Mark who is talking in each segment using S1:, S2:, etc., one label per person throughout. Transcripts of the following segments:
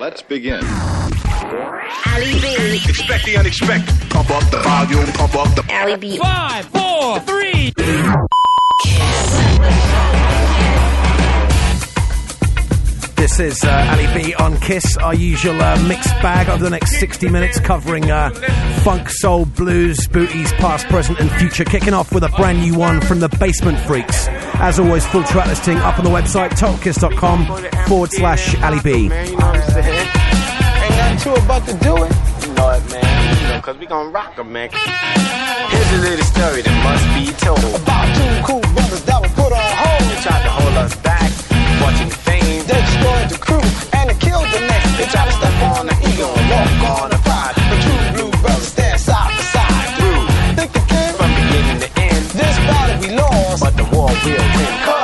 S1: Let's begin.
S2: Ali B.
S3: Expect the unexpected. Pump up the volume, pump up the.
S2: Ali B.
S4: Five, four, three.
S5: This is uh, Ali B on Kiss, our usual uh, mixed bag over the next 60 minutes, covering uh, funk, soul, blues, booties, past, present, and future. Kicking off with a brand new one from the Basement Freaks. As always, full track listing up on the website, totalkiss.com forward slash Ali B.
S6: Ain't nothing to it but to do it. You know it, man. Cause we gon' rock 'em, man. Here's a little story that must be told. About two cool brothers that were put on hold. They tried to hold us back, watching next. To step on the ego walk on the pride. The true blue brothers stand side by side. Through thick and thin, from beginning to end. This battle we lost, but the war will win.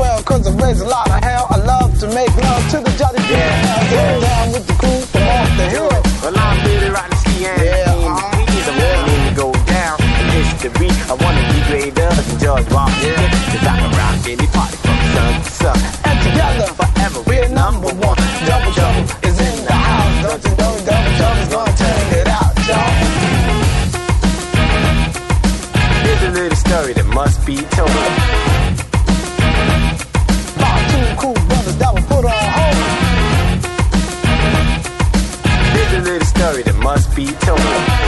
S6: 12, cause I raise a lot of hell. I love to make love to the jolly yeah. yeah. Get down with the crew from yeah. off the hill. Well, I'm really riding ski and yeah. we is a yeah. mean to go down. And this is the beat. I wanna be greater than George Walker. Yeah. Cause I can rock any party from sun to sun. And together, forever, we're number one. Double Trouble is in the house. Don't you know Double Trouble's gonna turn it out, y'all? Here's a little story that must be told. Story that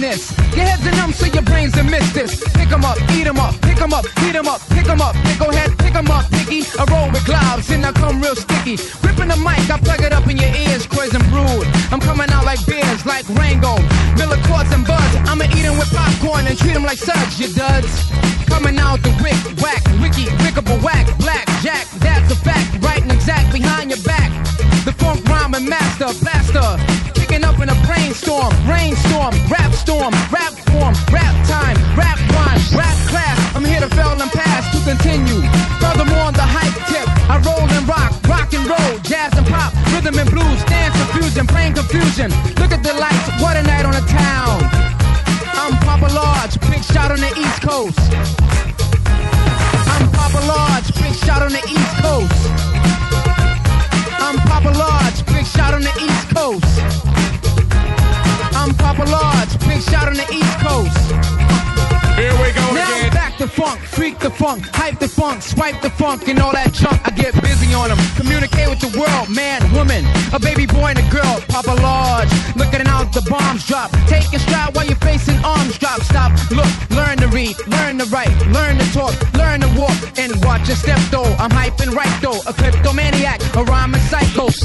S4: physical. Your head's a numb, so your brain's a this. Pick 'em up, eat 'em up, pick 'em up, heat 'em up, pick 'em up. Pick go ahead, pick 'em up, picky. I roll with clouds and I come real sticky. Gripping the mic, I plug it up in your ears, poison brood. I'm coming out like beers, like Rango. Miller Coors and Buds. I'ma eat 'em with popcorn and treat 'em like such, you duds. Coming out the wick, whack, wiki, wickable whack, black, jack. That's a fact, right and exact behind your back. The funk rhyme and master, blaster. Rap rap form, rap time, rap rhyme, rap class. I'm here to fail and pass to continue. Furthermore, on the hype tip, I roll and rock, rock and roll, jazz and pop, rhythm and blues, dance and fusion, brain confusion. Look at the lights, what a night on the town. I'm Papa Large, big shot on the East Coast. I'm Papa Large, big shot on the East Coast. I'm Papa Large, big shot on the East Coast. Papa Large, big shot on the East Coast.
S3: Here we go
S4: Now
S3: again.
S4: back to funk, freak the funk, hype the funk, swipe the funk, and all that junk. I get busy on them. Communicate with the world, man, woman, a baby boy and a girl. Papa Large, looking out the bombs drop. Take a stride while you're facing arms drop. Stop, look, learn to read, learn to write, learn to talk, learn to walk, and watch your step though. I'm hyping right though, a kleptomaniac, a rhyming psycho,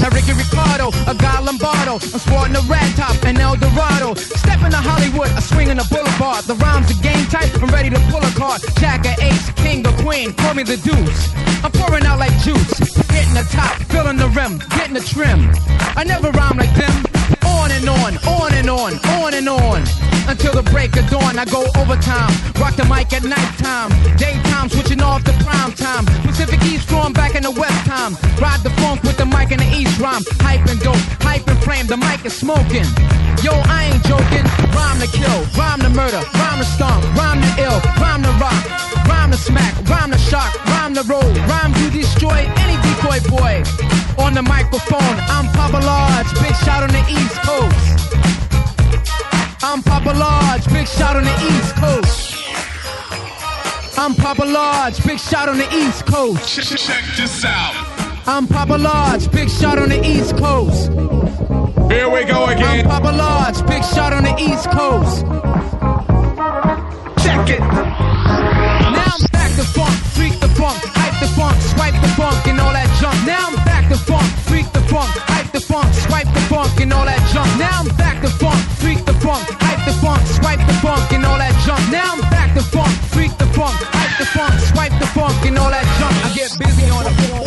S4: a Ricky Ricardo, a Guy Lombardo. I'm sporting a rat top and El Dorado. Stepping to Hollywood, I swing on the boulevard. The rhymes are game tight, I'm ready to pull a card. Jack, a ace, king or queen, call me the deuce. I'm pouring out like juice, hitting the top, filling the rim, getting the trim. I never rhyme like them. On and on, on and on, on and on. Until the break of dawn, I go overtime. Rock the mic at nighttime. Daytime, switching off to prime time. Pacific East storm back in the West time. Ride the funk with the mic in the East rhyme. Hype and dope, hype and flame, the mic is smoking. Yo, I ain't joking. Rhyme to kill, rhyme to murder, rhyme to stomp, rhyme to ill, rhyme to rock, rhyme to smack, rhyme to shock, rhyme to roll, rhyme to destroy any decoy boy. On the microphone, I'm Papa Large, big shot on the East Coast. I'm Papa Large, big shot on the East Coast. I'm Papa Large, big shot on the East Coast.
S3: Check this out.
S4: I'm Papa Large, big shot on the East Coast.
S3: Here we go again. I'm.
S4: Papa Large, big shot on the East Coast.
S3: Check it.
S4: Now I'm back to funk, freak the funk, hype the funk, swipe the funk and all that junk. Now I'm back to funk, freak the funk, hype the funk, swipe the funk and all that junk. Now I'm back to funk, freak the funk, hype the funk, swipe the funk and all that junk. Now I'm back to funk, freak the funk, hype the funk, swipe the funk and all that junk. I get busy on the
S3: Check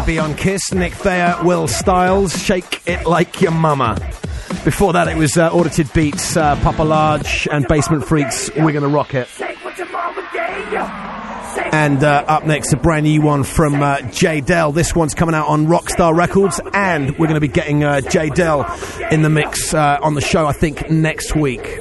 S5: uh, B on Kiss, Nick Thayer, Will Styles, Shake It Like Your Mama. Before that, it was uh, Audited Beats, uh, Papa Large, and Basement Freaks, We're Gonna Rock It. And uh, up next, a brand new one from uh, J Dell. This one's coming out on Rockstar Records, and we're going to be getting uh, J Dell in the mix uh, on the show, I think, next week.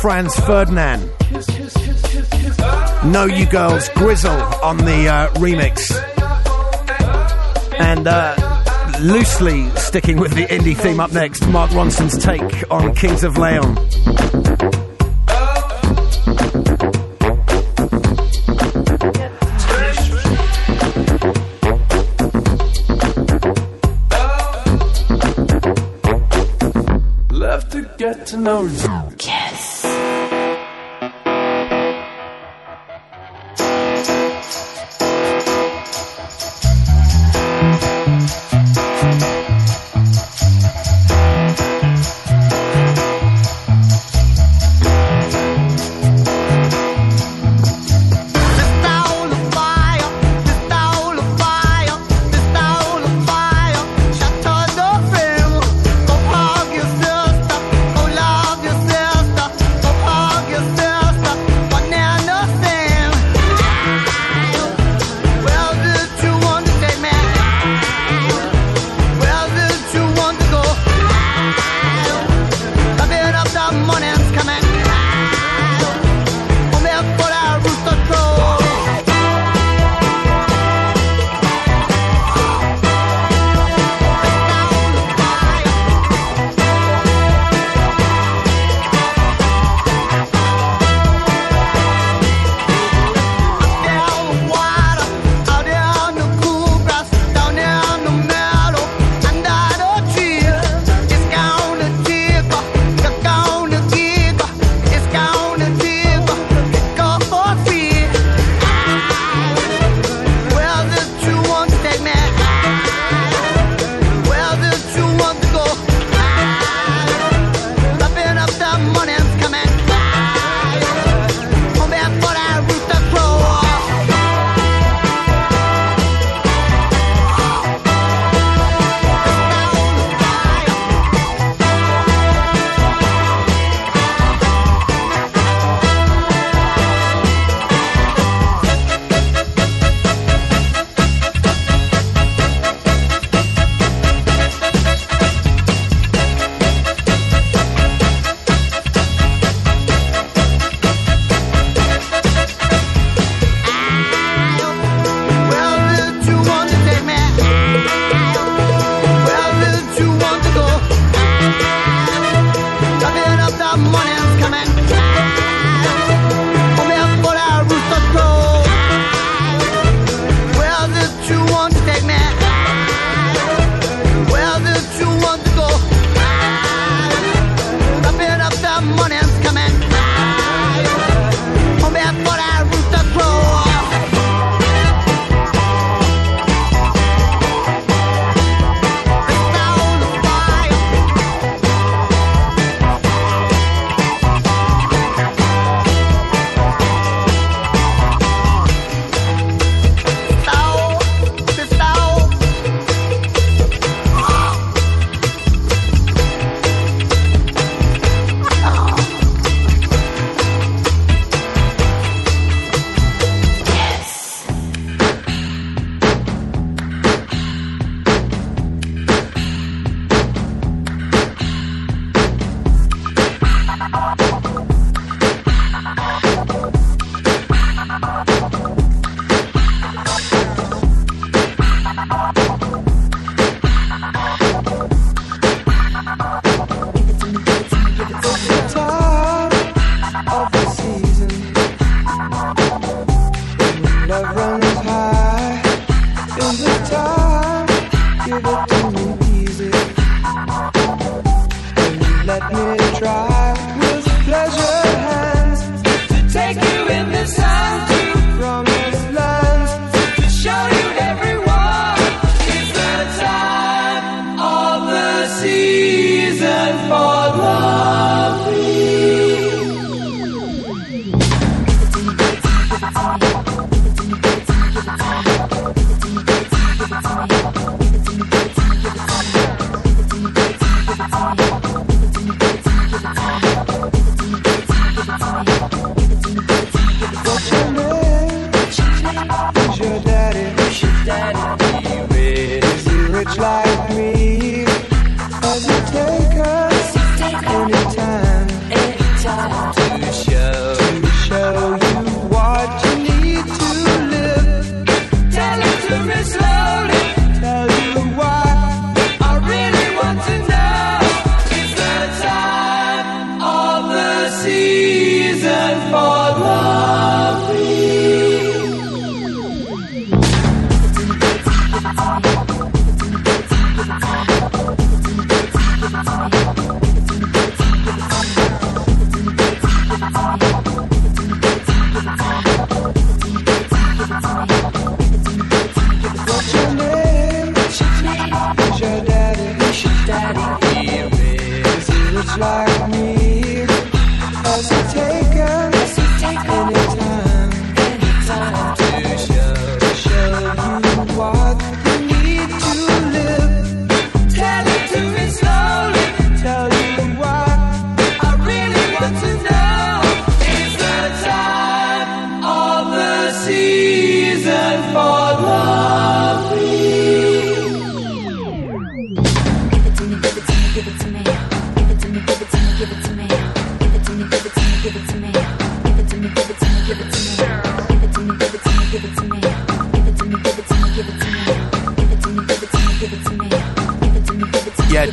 S5: Franz Ferdinand. Know You Girls Grizzle on the uh, remix. And uh, loosely sticking with the indie theme up next, Mark Ronson's take on Kings of Leon.
S7: Left to get to know you.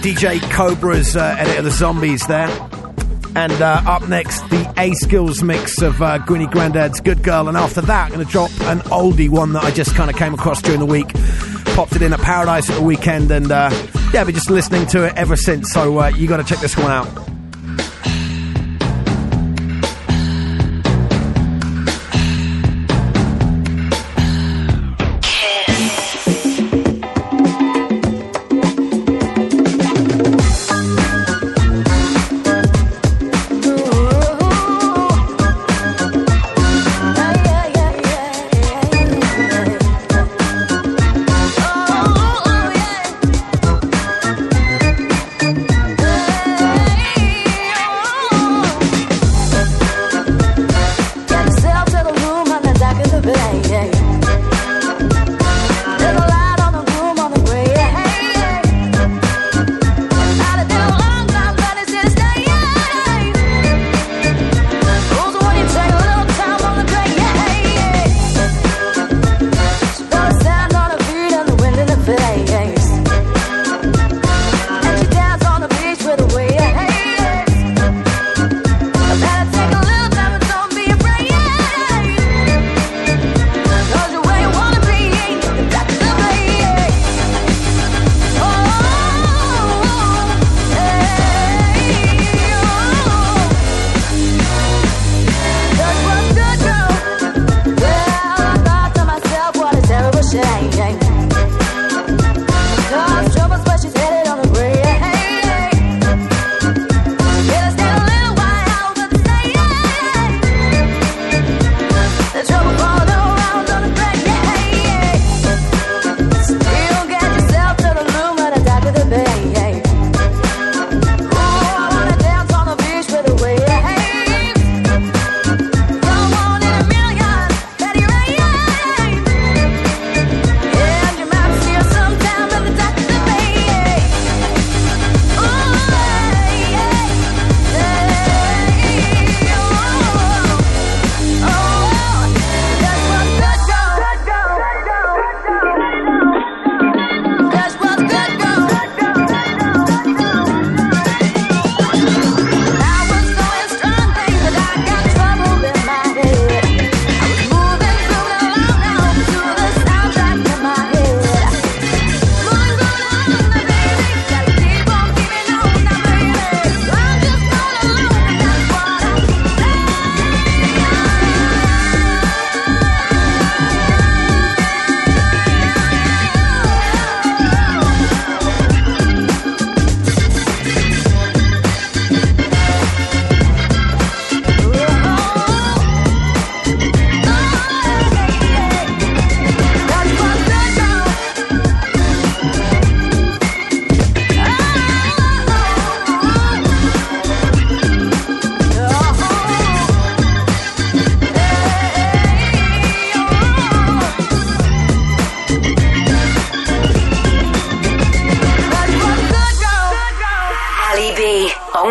S5: DJ Cobra's uh, edit of the Zombies there. And uh, up next, the A-Skillz mix of uh, Gwynny Grandad's Good Girl. And after that, I'm going to drop an oldie one that I just kind of came across during the week. Popped it in at Paradise at the weekend. And uh, yeah, been just listening to it ever since. So uh, you got to check this one out.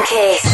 S2: Kiss.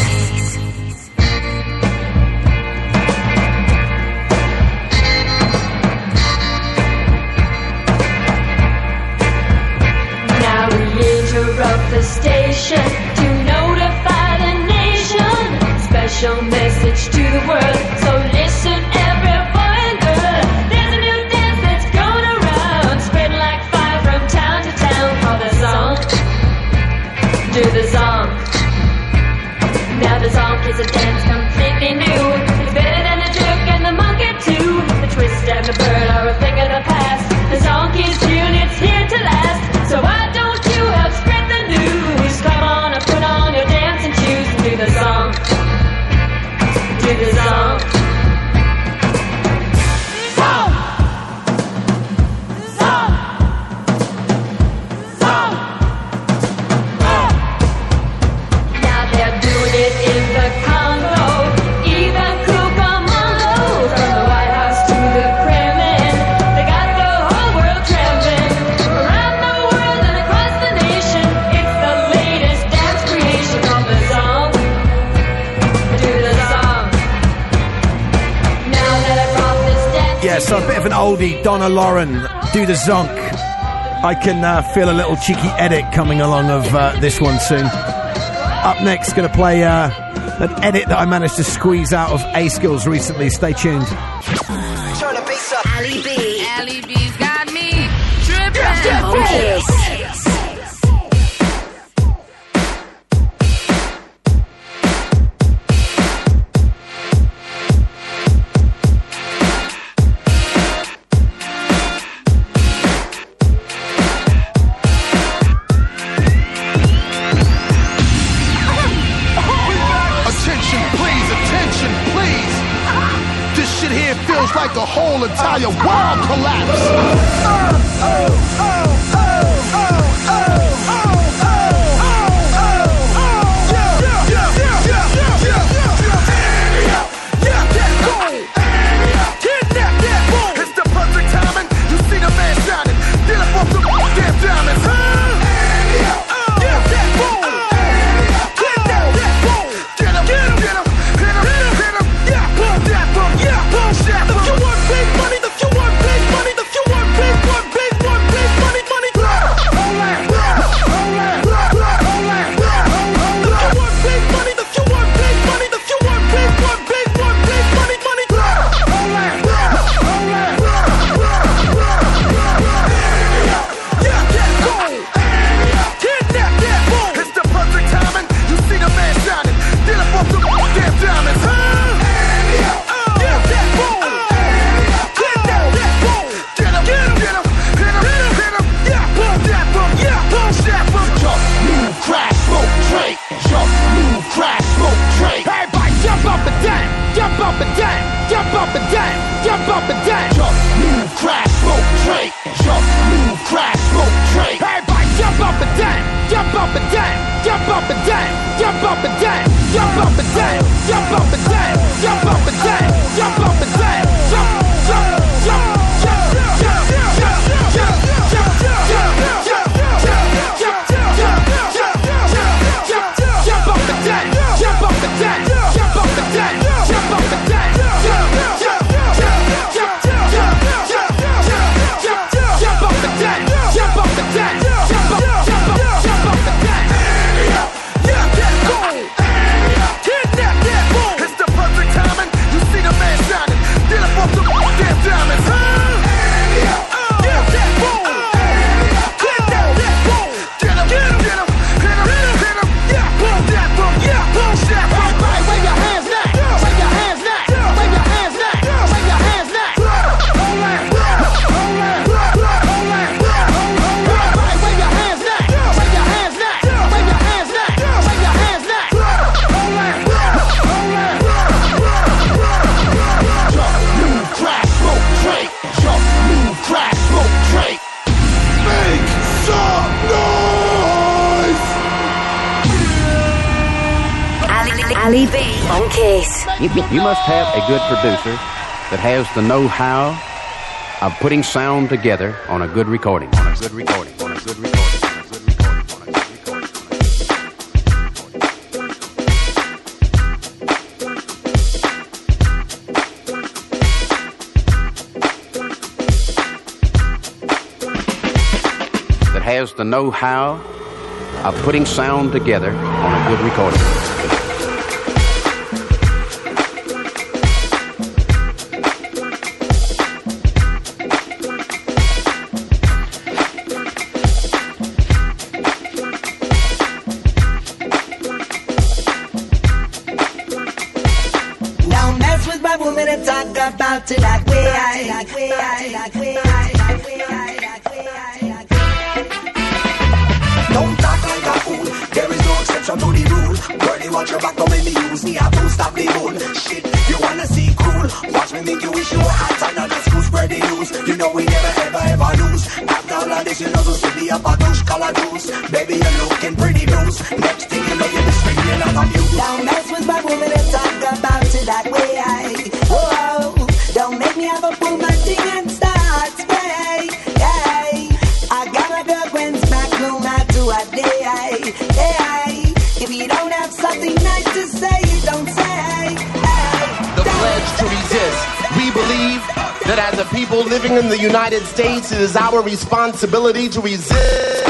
S8: the
S5: zonk. I can uh, feel a little cheeky edit coming along of uh, this one soon. Up next, going to play uh, an edit that I managed to squeeze out of A-Skillz recently. Stay tuned.
S2: Turn the bass up. Ali B.
S3: Ali B's got me tripping.
S9: You
S10: must have a good producer that has the know-how of putting sound together on a good recording. On a good recording. On a good recording.
S11: has the know-how of putting sound together on a good recording.
S12: It
S1: is
S13: our responsibility to resist.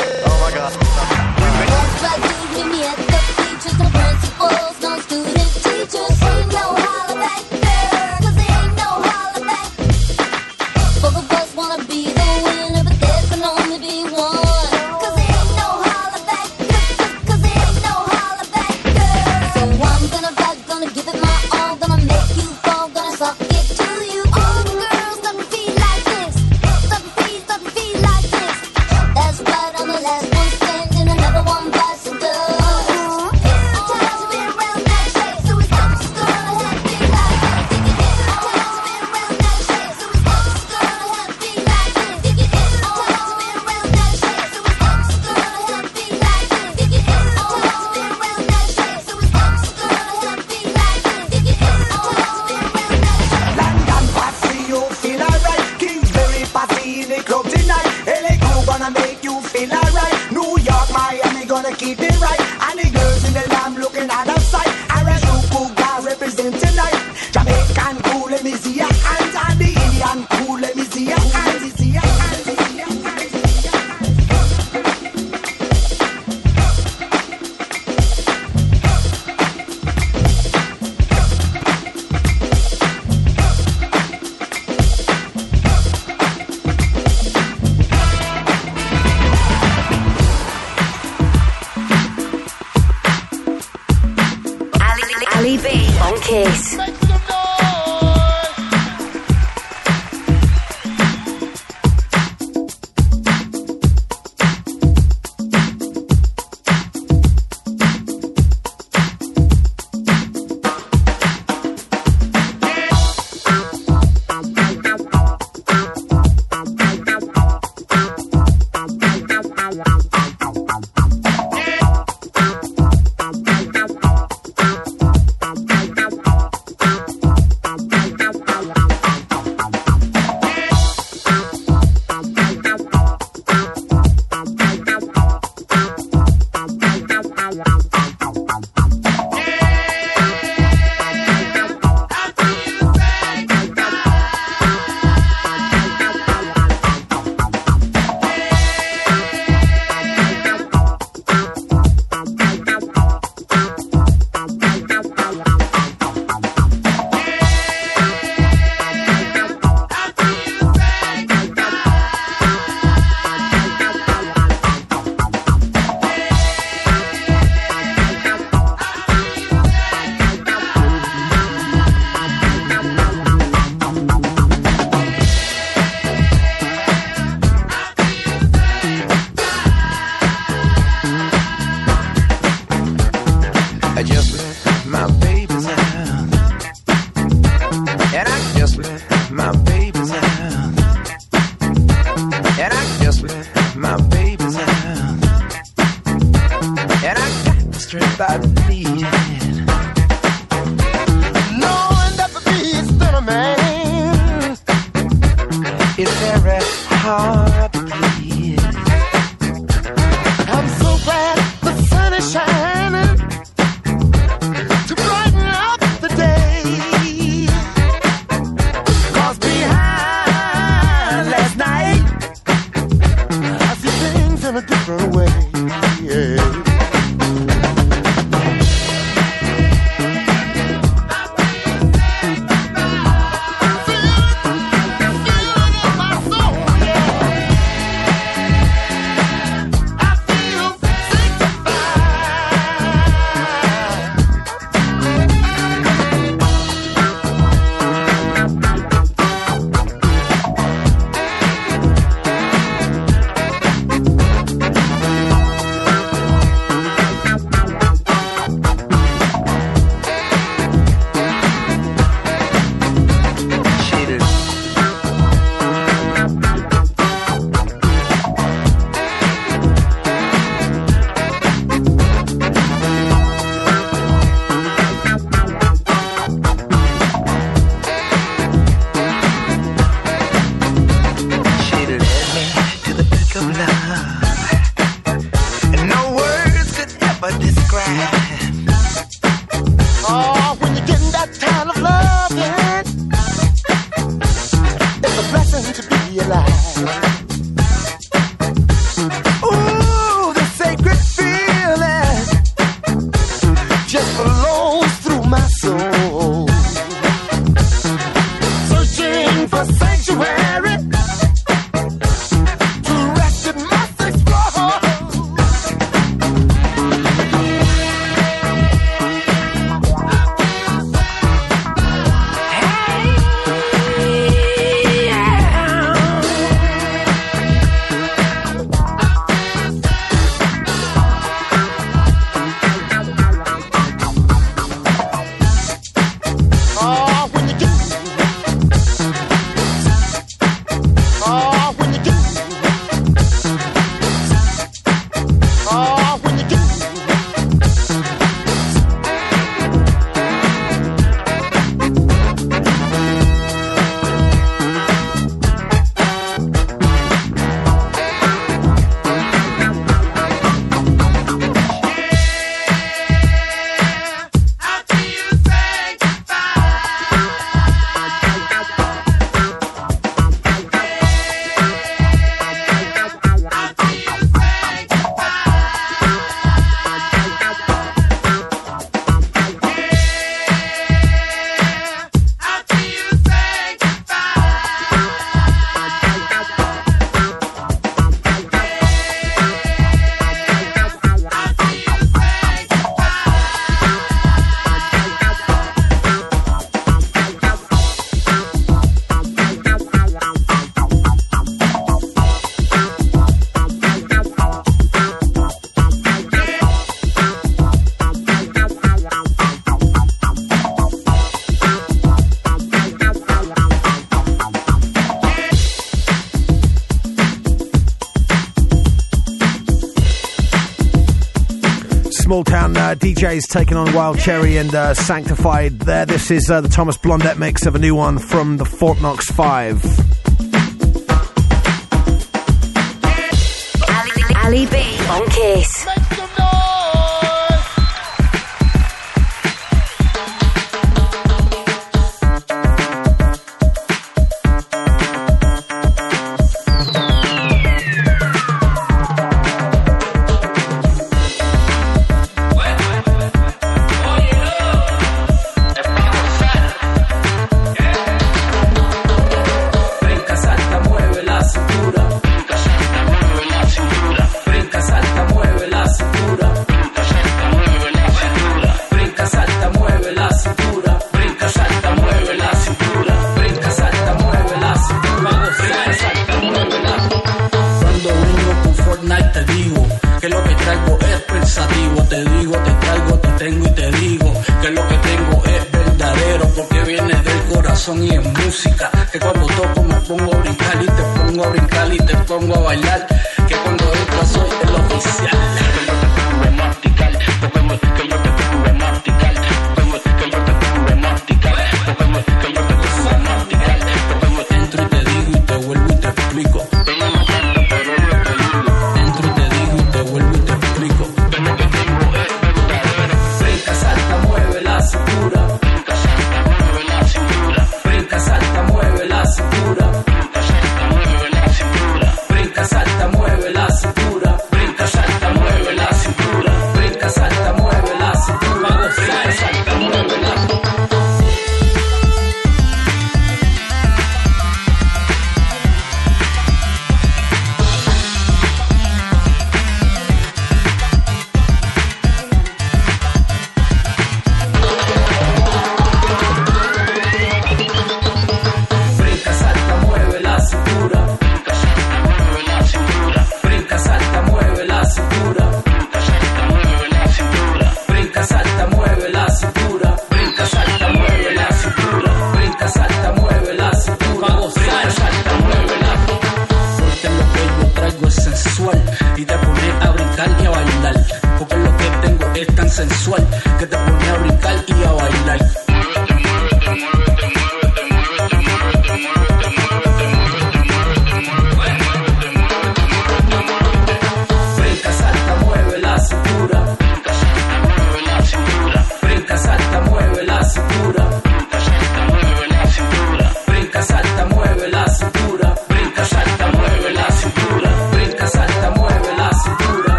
S5: Jays taking on Wild Cherry and uh, Sanctified there. This is uh, the Thomas Blondet mix of a new one from the Fort Knox 5.
S2: Ali, Ali B on Kiss.
S14: que cuando toco me pongo a brincar y te pongo a brincar y te pongo a bailar.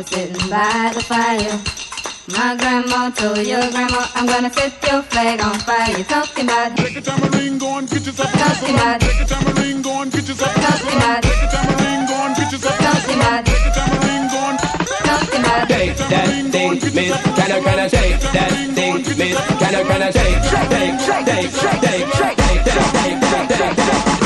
S15: Grandma were sitting by the fire. My grandma told your grandma, I'm gonna set your flag on fire. You're talking about Take a tambourine, go and get yourself Talking about Take a tambourine, go and get yourself Talking about Take a tambourine, go and get yourself Talking about Take a tambourine, go and Talking about
S16: Shake that thing, miss. Can I, can I shake that thing, miss? Can I, can I shake, shake, shake, shake, shake, shake, shake, shake, shake, shake, shake, shake, shake.
S3: Push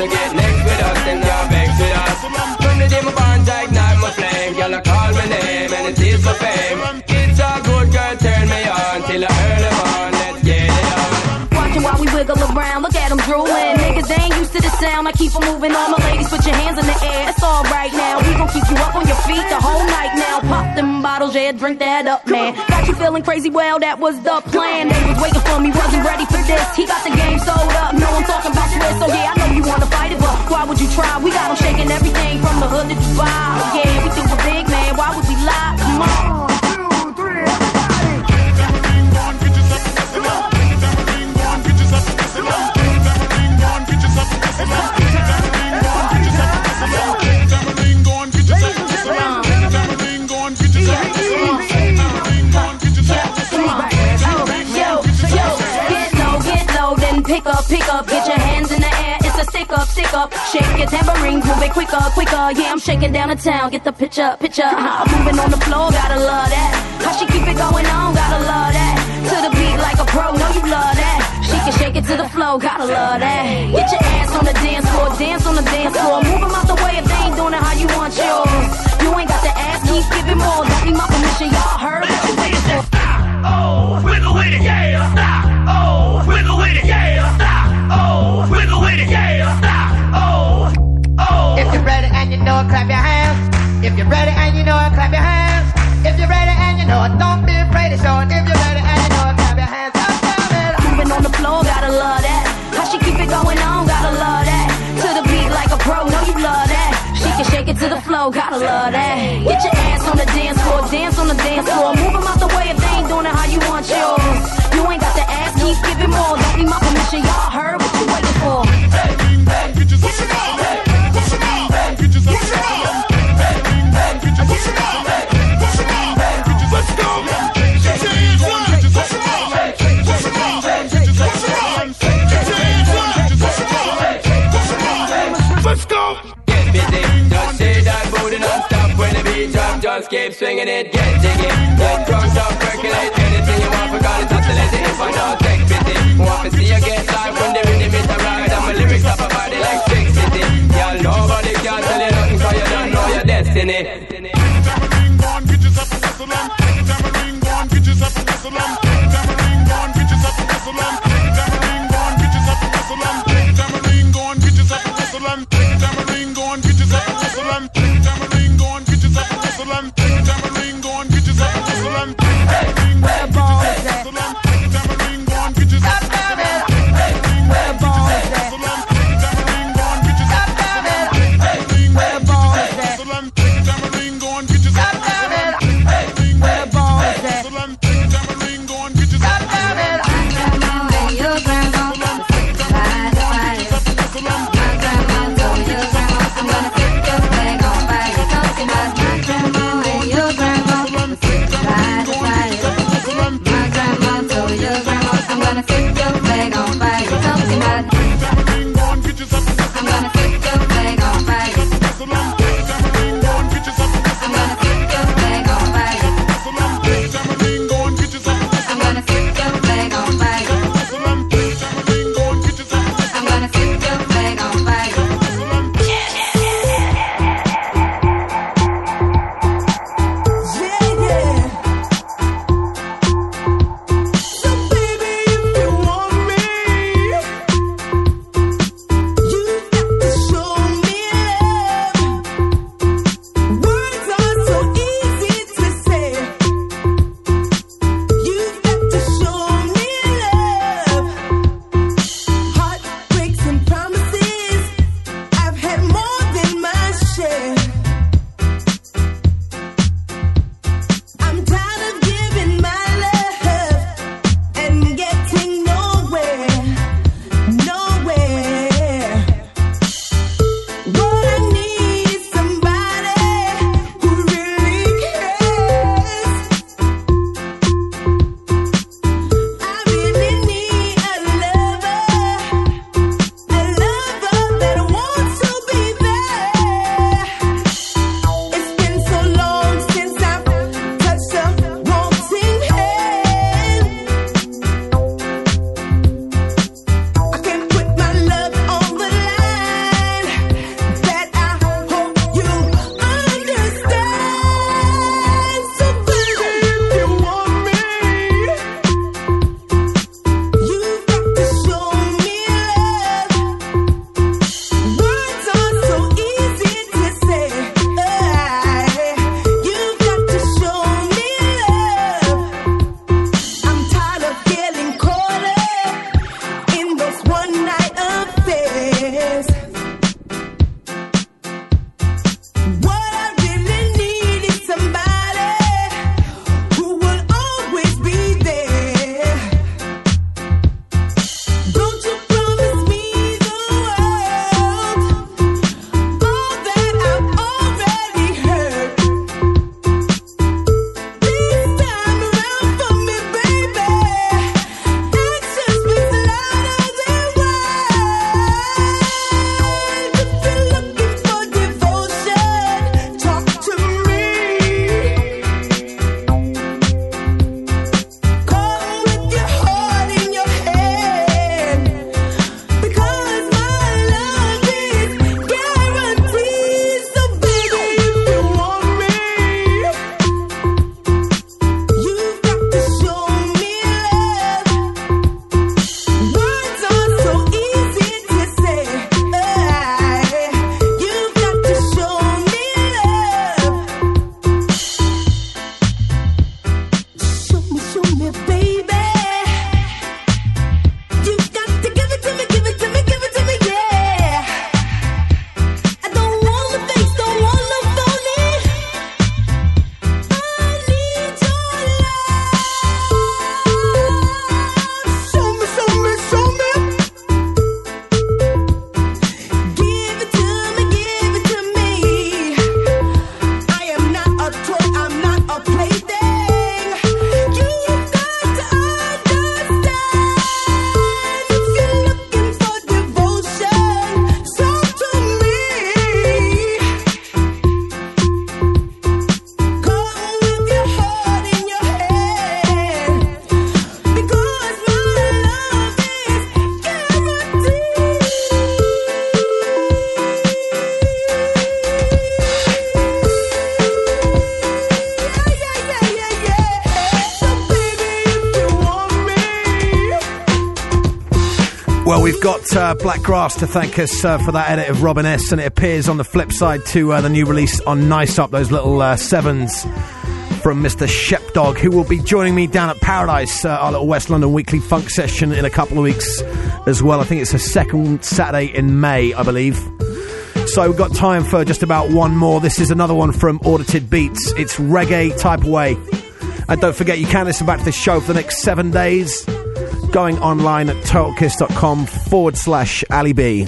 S16: To get next with us, them not vex with us. From the day my bond, I ignite my flame. I call my name and it is my fame. It's a good girl, turn me on till I earn them on. Let's get it on.
S17: Watching while we wiggle around, look at them drooling. Niggas, they ain't used to the sound. I keep 'em moving. All my ladies, put your hands in the air. Them yeah, drink that up, man. Got you feeling crazy? Well, that was the plan. They was waiting for me, wasn't ready for this. He got the game sold up. No, I'm talking about Swiss. So yeah, I know you wanna fight it, but why would you try? We got got 'em shaking everything from the hood to Dubai. Yeah, we do it big, man. Why would we lie? Come on. Pick up, pick up, get your hands in the air. It's a stick up, stick up. Shake your tambourine, move it quicker, quicker. Yeah, I'm shaking down the town. Get the picture, picture. How I'm moving on the floor, gotta love that. How she keep it going on, gotta love that. To the beat like a pro, know you love that. She can shake it to the flow, gotta love that. Get your ass on the dance floor, dance on the dance floor. Move 'em out the way if they ain't doing it how you want yours. You ain't got to ask, keep giving more. Don't my permission, y'all heard what you waiting for.
S3: Oh, wiggle with it, yeah. Stop. Oh, wiggle with it, yeah. Stop. Oh, wiggle with it, yeah. Stop. Oh, oh.
S18: If you're ready and you know it, clap your hands. If you're ready and you know it, clap your hands. If you're ready and you know it, don't be afraid to show it. If you're ready and you know it, clap your hands. Up, down, and up.
S17: Moving on the floor, gotta love that. How she keep it going on, gotta love that. To the beat like a pro, know you love that. She can shake it to the flow, gotta love that. Get your ass on the dance floor, dance on the dance floor. Move them out the way if they ain't doing it how you want yours.
S16: Just keep swinging it, get jiggy, get drunk, up, percolate anything you want. Forgot it's oscillating if I don't take pity. Want to see you get live when the rhythm is ride. And my lyrics up a body like Six City. Y'all nobody can tell you nothing 'cause you don't know your destiny.
S5: Black Grass to thank us uh, for that edit of Robin S. And it appears on the flip side to uh, the new release on Nice Up, those little uh, sevens from Mr. Shepdog, who will be joining me down at Paradise, uh, our little West London weekly funk session in a couple of weeks as well. I think it's the second Saturday in May, I believe. So we've got time for just about one more. This is another one from Audited Beats. It's reggae type away. And don't forget, you can listen back to the show for the next seven days going online at totalkiss.com forward slash Ali B.